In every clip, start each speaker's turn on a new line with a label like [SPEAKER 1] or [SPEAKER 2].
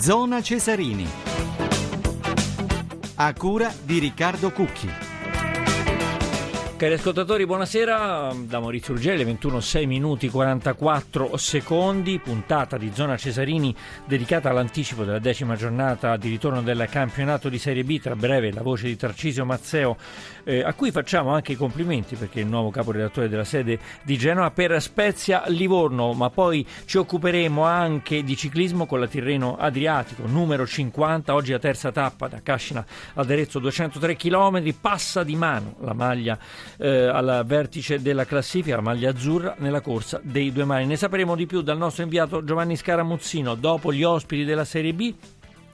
[SPEAKER 1] Zona Cesarini. A cura di Riccardo Cucchi.
[SPEAKER 2] Cari ascoltatori, buonasera. Da Maurizio Urgelli, 21 6 minuti 44 secondi, puntata di Zona Cesarini dedicata all'anticipo della decima giornata di ritorno del campionato di Serie B. Tra breve la voce di Tarcisio Mazzeo, eh, a cui facciamo anche i complimenti perché è il nuovo caporedattore della sede di Genova per Spezia Livorno. Ma poi ci occuperemo anche di ciclismo con la Tirreno Adriatico, numero 50. Oggi la terza tappa da Cascina ad Arezzo, 203 km. Passa di mano la maglia eh, al vertice della classifica, la maglia azzurra nella corsa dei due mari. Ne sapremo di più dal nostro inviato Giovanni Scaramuzzino dopo gli ospiti della Serie B.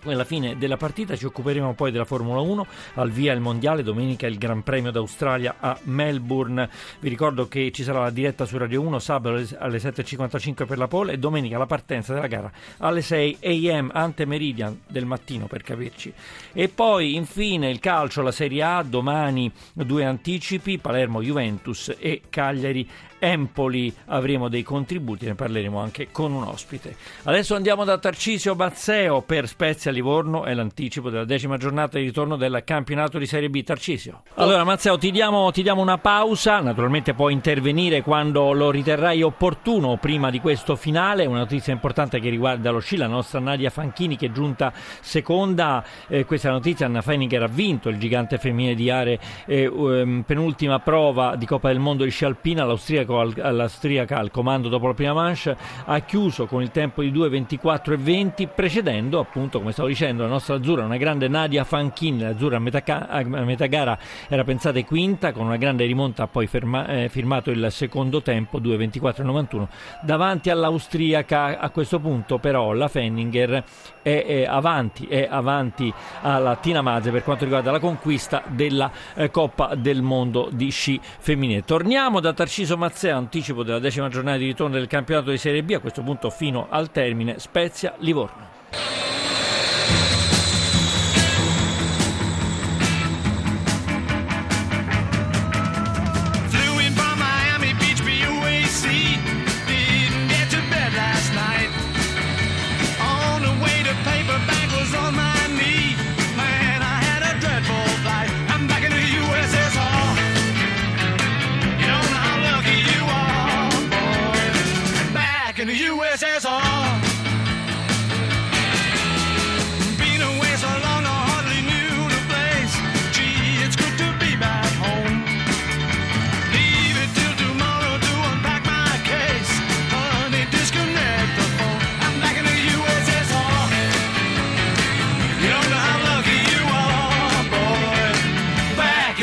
[SPEAKER 2] Alla fine della partita ci occuperemo poi della Formula 1, al via il mondiale, domenica il Gran Premio d'Australia a Melbourne. Vi ricordo che ci sarà la diretta su Radio 1 sabato alle 7.55 per la pole e domenica la partenza della gara alle 6 am ante meridian del mattino per capirci. E poi infine il calcio, la Serie A, domani due anticipi, Palermo Juventus e Cagliari Empoli avremo dei contributi, ne parleremo anche con un ospite. Adesso andiamo da Tarcisio Bazzeo per Spezia Livorno e l'anticipo della decima giornata di ritorno del campionato di Serie B. Tarcisio. Allora Mazzeo ti diamo, ti diamo una pausa, naturalmente puoi intervenire quando lo riterrai opportuno prima di questo finale, una notizia importante che riguarda lo sci, la nostra Nadia Fanchini che è giunta seconda, eh, questa notizia, Anna Feininger ha vinto il gigante femminile di Are, eh, um, penultima prova di Coppa del Mondo di sci alpina, l'austriaco all'austriaca al comando dopo la prima manche ha chiuso con il tempo di 2.24 e 20 precedendo appunto come stavo dicendo la nostra azzurra una grande Nadia Fanchin l'azzurra a metà, a metà, gara era pensata quinta con una grande rimonta ha poi ferma, eh, firmato il secondo tempo 2.24 e 91 davanti all'austriaca a questo punto però la Fenninger è, è avanti è avanti alla Tina Maze per quanto riguarda la conquista della eh, Coppa del Mondo di sci femminile. Torniamo da Tarciso Mazzini Grazie, anticipo della decima giornata di ritorno del campionato di Serie B, a questo punto fino al termine Spezia-Livorno.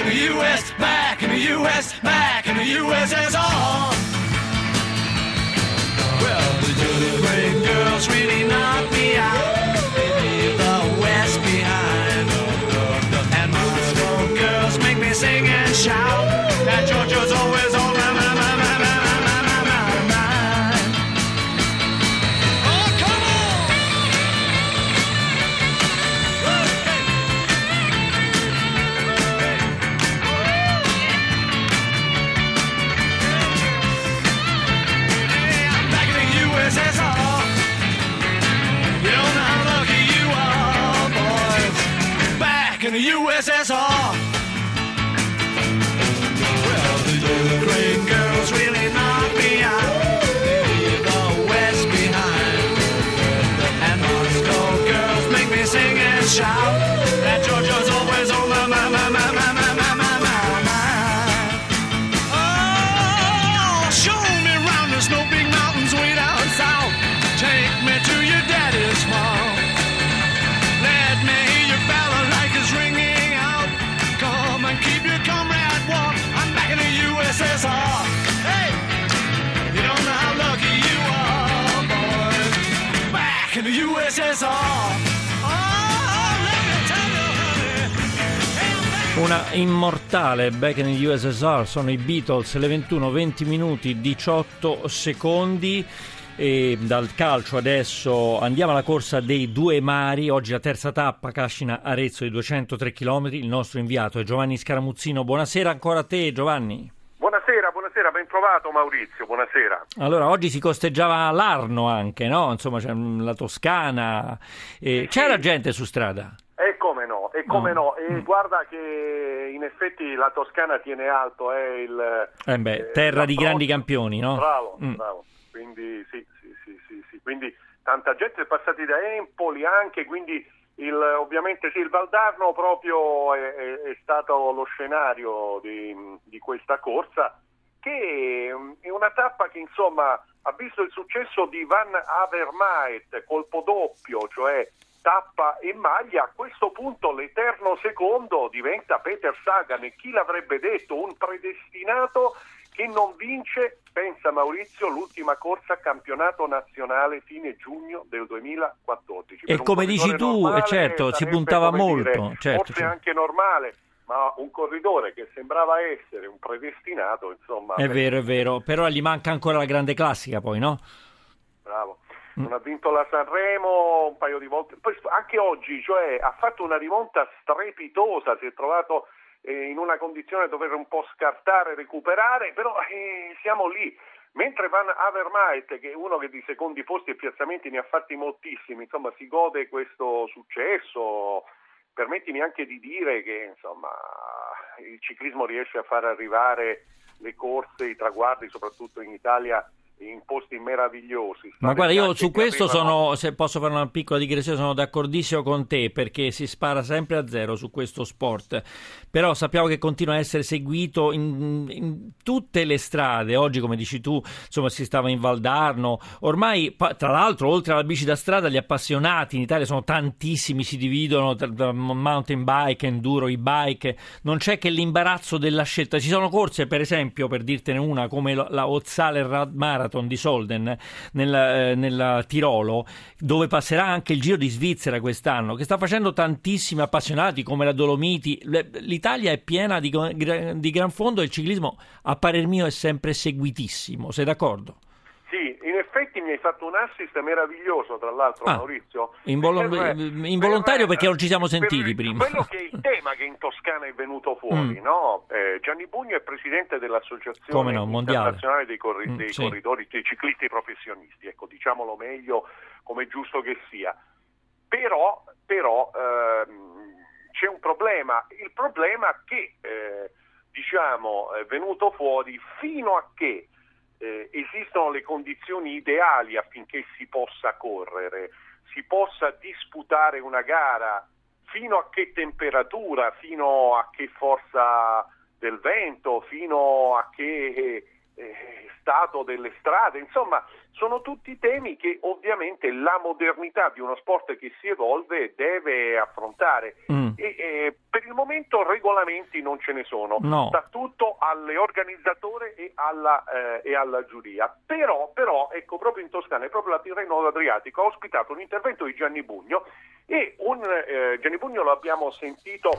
[SPEAKER 2] in the U.S., back in the U.S., back in the USSR. Shout. That Georgia's always on my, my, my, my, my, my, my, my, my, my. Oh, show me round the snow big mountains way down south. Take me to your daddy's farm. Let me hear your balalaikas ringing out. Come and keep your comrade warm. I'm back in the USSR. Hey, you don't know how lucky you are, boy. Back in the USSR. Una immortale Back in the USSR sono i Beatles, le 21, 20 minuti, 18 secondi. E dal calcio adesso andiamo alla corsa dei due mari, oggi la terza tappa Cascina Arezzo di 203 km, il nostro inviato è Giovanni Scaramuzzino, buonasera ancora a te Giovanni.
[SPEAKER 3] Buonasera, buonasera, ben trovato Maurizio, buonasera.
[SPEAKER 2] Allora, oggi si costeggiava l'Arno anche, no? Insomma, c'è la Toscana. Eh, c'era gente su strada?
[SPEAKER 3] Come no, e come no. E mm. guarda che in effetti la Toscana tiene alto, è il...
[SPEAKER 2] Eh beh, eh, terra di grandi campioni, no?
[SPEAKER 3] Bravo, mm. bravo. Quindi sì, sì, sì, sì, sì. Quindi tanta gente è passata da Empoli anche, quindi il, ovviamente sì, il Valdarno proprio è, è, è stato lo scenario di, di, questa corsa che è una tappa che insomma ha visto il successo di Van Avermaet, colpo doppio, cioè tappa e maglia, a questo punto l'eterno secondo diventa Peter Sagan e chi l'avrebbe detto, un predestinato che non vince, pensa Maurizio, l'ultima corsa campionato nazionale fine giugno del 2014.
[SPEAKER 2] E come dici tu, normale, certo, si puntava molto. Dire, certo,
[SPEAKER 3] forse certo. anche normale, ma un corridore che sembrava essere un predestinato, insomma...
[SPEAKER 2] È vero, è vero, però gli manca ancora la grande classica poi, no?
[SPEAKER 3] Bravo. Mm. Non ha vinto la Sanremo un paio di volte, poi anche oggi, cioè ha fatto una rimonta strepitosa, si è trovato eh, in una condizione dove un po' scartare, recuperare, però eh, siamo lì. Mentre Van Avermaet, che è uno che di secondi posti e piazzamenti ne ha fatti moltissimi, insomma si gode questo successo, permettimi anche di dire che insomma, il ciclismo riesce a far arrivare le corse, i traguardi, soprattutto in Italia, in posti meravigliosi.
[SPEAKER 2] Ma guarda, io su questo arrivano... sono, se posso fare una piccola digressione, sono d'accordissimo con te perché si spara sempre a zero su questo sport, però sappiamo che continua a essere seguito in, in tutte le strade, oggi come dici tu, insomma si stava in Valdarno, ormai tra l'altro oltre alla bici da strada gli appassionati in Italia sono tantissimi, si dividono tra mountain bike, enduro, e-bike, non c'è che l'imbarazzo della scelta, ci sono corse per esempio, per dirtene una, come la Ozzaler Rad Marathon, Marathon di Solden nel, eh, nel Tirolo, dove passerà anche il Giro di Svizzera quest'anno, che sta facendo tantissimi appassionati come la Dolomiti. L'Italia è piena di, di gran fondo e il ciclismo, a parer mio, è sempre seguitissimo. Sei d'accordo?
[SPEAKER 3] Sì, in effetti mi hai fatto un assist meraviglioso, tra l'altro, ah, Maurizio.
[SPEAKER 2] Invol- per, involontario per, perché non ci siamo sentiti prima.
[SPEAKER 3] Quello che è il tema che in Toscana è venuto fuori, mm. no? eh, Gianni Bugno è presidente dell'Associazione
[SPEAKER 2] no,
[SPEAKER 3] Internazionale dei, corri- mm, dei sì. corridori, dei ciclisti professionisti, ecco, diciamolo meglio come è giusto che sia. Però, però ehm, c'è un problema, il problema che eh, diciamo, è venuto fuori fino a che eh, esistono le condizioni ideali affinché si possa correre, si possa disputare una gara, fino a che temperatura, fino a che forza del vento, fino a che eh, stato delle strade, insomma sono tutti temi che ovviamente la modernità di uno sport che si evolve deve affrontare mm. e, e, per il momento regolamenti non ce ne sono,
[SPEAKER 2] no.
[SPEAKER 3] sta tutto all'organizzatore e alla, eh, e alla giuria, però, però, ecco proprio in Toscana e proprio la Tirreno Adriatico ha ospitato un intervento di Gianni Bugno e un, eh, Gianni Bugno lo abbiamo sentito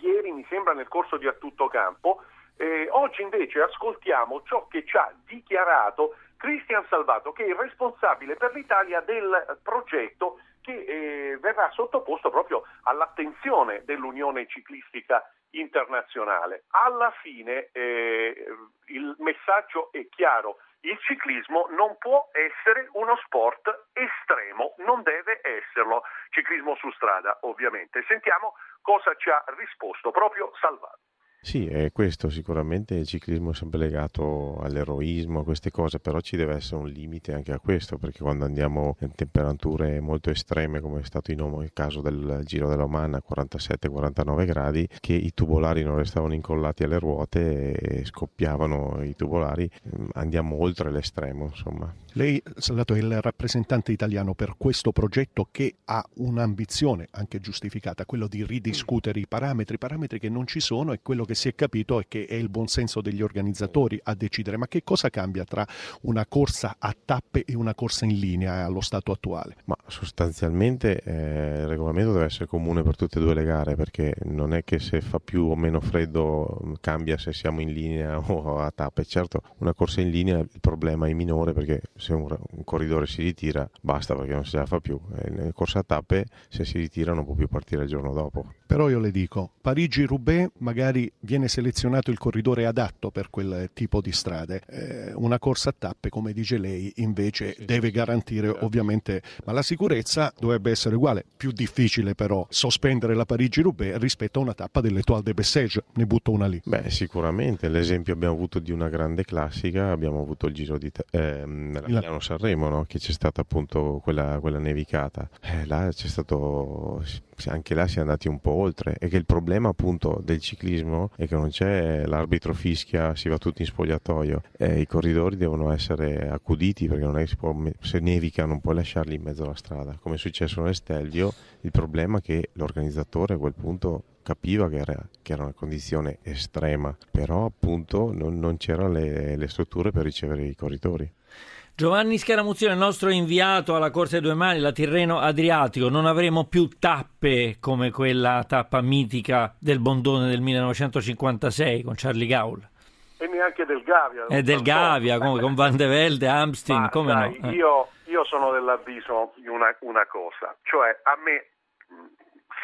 [SPEAKER 3] ieri mi sembra nel corso di A Tutto Campo eh, oggi invece ascoltiamo ciò che ci ha dichiarato Cristian Salvato, che è il responsabile per l'Italia del progetto che eh, verrà sottoposto proprio all'attenzione dell'Unione Ciclistica Internazionale. Alla fine eh, il messaggio è chiaro, il ciclismo non può essere uno sport estremo, non deve esserlo, ciclismo su strada ovviamente. Sentiamo cosa ci ha risposto proprio Salvato.
[SPEAKER 4] Sì, è questo sicuramente il ciclismo è sempre legato all'eroismo, a queste cose, però ci deve essere un limite anche a questo, perché quando andiamo in temperature molto estreme, come è stato il caso del Giro dell'Oman a 47-49 gradi, che i tubolari non restavano incollati alle ruote e scoppiavano i tubolari, andiamo oltre l'estremo, insomma.
[SPEAKER 5] Lei, è il rappresentante italiano per questo progetto che ha un'ambizione anche giustificata, quello di ridiscutere i parametri, parametri che non ci sono e quello che si è capito è che è il buonsenso degli organizzatori a decidere, ma che cosa cambia tra una corsa a tappe e una corsa in linea allo stato attuale?
[SPEAKER 4] Ma sostanzialmente eh, il regolamento deve essere comune per tutte e due le gare, perché non è che se fa più o meno freddo mm, cambia se siamo in linea o a tappe. Certo, una corsa in linea il problema è minore perché se un, un corridore si ritira basta perché non se la fa più. E nelle corse a tappe se si ritira non può più partire il giorno dopo.
[SPEAKER 5] Però io le dico, Parigi-Roubaix magari viene selezionato il corridore adatto per quel tipo di strade. Eh, una corsa a tappe, come dice lei, invece sì, deve garantire sì, ovviamente, ma la sicurezza dovrebbe essere uguale. Più difficile però sospendere la Parigi-Roubaix rispetto a una tappa dell'Etoile de Bessèges. Ne butto una lì.
[SPEAKER 4] Beh, sicuramente. L'esempio abbiamo avuto di una grande classica, abbiamo avuto il Giro di eh, Milano-Sanremo, no? che c'è stata appunto quella, quella nevicata. Eh, là c'è stato anche là si è andati un po' oltre e che il problema appunto del ciclismo è che non c'è l'arbitro fischia, si va tutti in spogliatoio e i corridori devono essere accuditi perché non è che si può, se nevica non puoi lasciarli in mezzo alla strada come è successo nell'Estelvio il problema è che l'organizzatore a quel punto capiva che era, che era, una condizione estrema, però appunto non, non c'erano le, le strutture per ricevere i corridori.
[SPEAKER 2] Giovanni Scaramuzzino, il nostro inviato alla Corsa dei Due Mani, la Tirreno Adriatico. Non avremo più tappe come quella tappa mitica del Bondone del 1956 con Charlie Gaul.
[SPEAKER 3] E neanche del Gavia.
[SPEAKER 2] E del Gavia, come, con Van de Velde, Amstin, Ma, come dai,
[SPEAKER 3] no? Eh. Io, io, sono dell'avviso di una, una cosa, cioè a me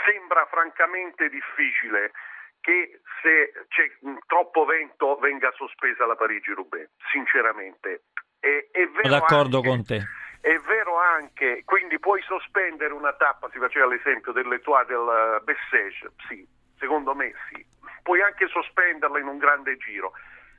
[SPEAKER 3] sembra francamente difficile che se c'è troppo vento venga sospesa la Parigi-Roubaix, sinceramente.
[SPEAKER 2] È, è Sono d'accordo anche, con te.
[SPEAKER 3] È vero anche, quindi puoi sospendere una tappa, si faceva l'esempio dell'Etoile del Bessège, sì, secondo me sì. Puoi anche sospenderla in un grande giro,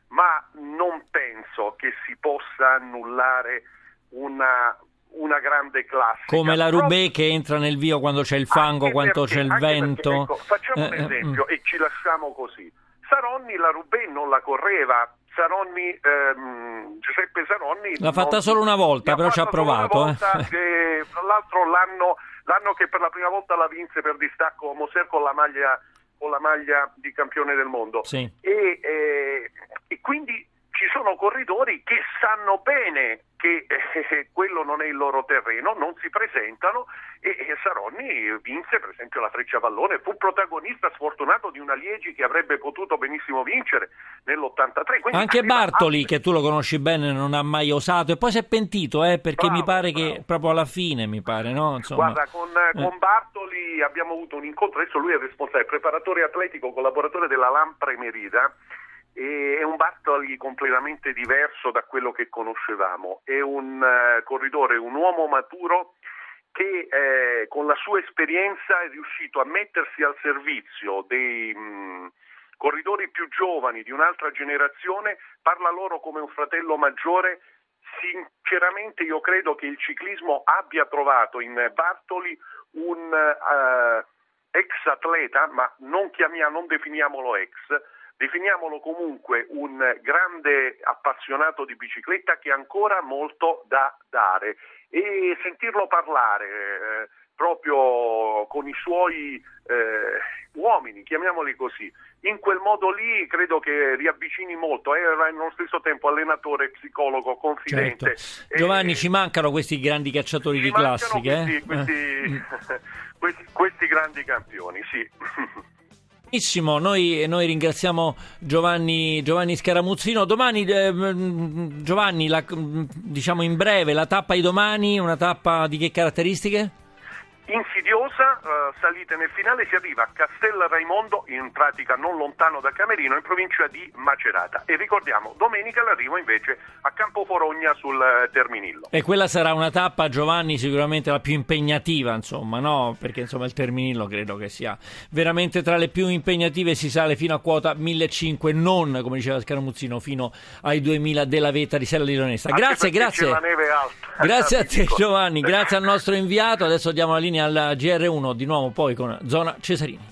[SPEAKER 3] ma non penso che si possa annullare una, una grande classica.
[SPEAKER 2] Come la Rubé che entra nel vio quando c'è il fango, quando c'è il vento.
[SPEAKER 3] Perché, ecco, facciamo un eh, eh, esempio eh, e ci lasciamo così. Saronni la Rubé non la correva, Saronni, ehm, Giuseppe Saronni...
[SPEAKER 2] L'ha fatta non, solo una volta, però ci ha provato.
[SPEAKER 3] Eh. Che, tra l'altro l'anno, l'anno, che per la prima volta la vinse per distacco Moser con la maglia, con la maglia di campione del mondo.
[SPEAKER 2] Sì.
[SPEAKER 3] E, eh, e quindi ci sono corridori che sanno bene che eh, quello non è il loro terreno, non si presentano e, e Saronni vinse per esempio la Freccia Vallone, fu protagonista sfortunato di una Liegi che avrebbe potuto benissimo vincere nell'83.
[SPEAKER 2] Quindi Anche Bartoli, a... che tu lo conosci bene, non ha mai osato e poi si è pentito eh, perché bravo, mi pare bravo. che proprio alla fine, mi pare, no?
[SPEAKER 3] Insomma, Guarda, con, eh. con Bartoli abbiamo avuto un incontro, adesso lui è responsabile, preparatore atletico, collaboratore della Lampre Merida è un Bartoli completamente diverso da quello che conoscevamo, è un uh, corridore, un uomo maturo che eh, con la sua esperienza è riuscito a mettersi al servizio dei mh, mm, corridori più giovani di un'altra generazione, parla loro come un fratello maggiore. Sinceramente io credo che il ciclismo abbia trovato in Bartoli un uh, ex atleta, ma non, chiamiamo, non definiamolo ex, definiamolo comunque un grande appassionato di bicicletta che ha ancora molto da dare e sentirlo parlare eh, proprio con i suoi eh, uomini, chiamiamoli così, in quel modo lì credo che riavvicini molto, era nello stesso tempo allenatore, psicologo, confidente.
[SPEAKER 2] Certo. Giovanni, ci mancano questi grandi cacciatori di classiche?
[SPEAKER 3] Questi, eh? questi, eh. questi, questi grandi campioni, sì.
[SPEAKER 2] Benissimo, noi, noi, ringraziamo Giovanni, Giovanni Scaramuzzino. Domani, eh, Giovanni, la, diciamo in breve, la tappa di domani, una tappa di che caratteristiche?
[SPEAKER 3] Insidiosa, uh, salite nel finale, si arriva a Castel Raimondo, in pratica non lontano da Camerino, in provincia di Macerata. E ricordiamo, domenica l'arrivo invece a Campoforogna sul uh, Terminillo.
[SPEAKER 2] E quella sarà una tappa, Giovanni, sicuramente la più impegnativa, insomma, no? Perché insomma il Terminillo credo che sia veramente tra le più impegnative, si sale fino a quota 1500, non, come diceva Scaramuzzino, fino ai 2000 della vetta di Sella di Lonesta. Grazie, grazie. Grazie a te Giovanni, grazie al nostro inviato. Adesso diamo la linea al GR1 di nuovo poi con Zona Cesarini.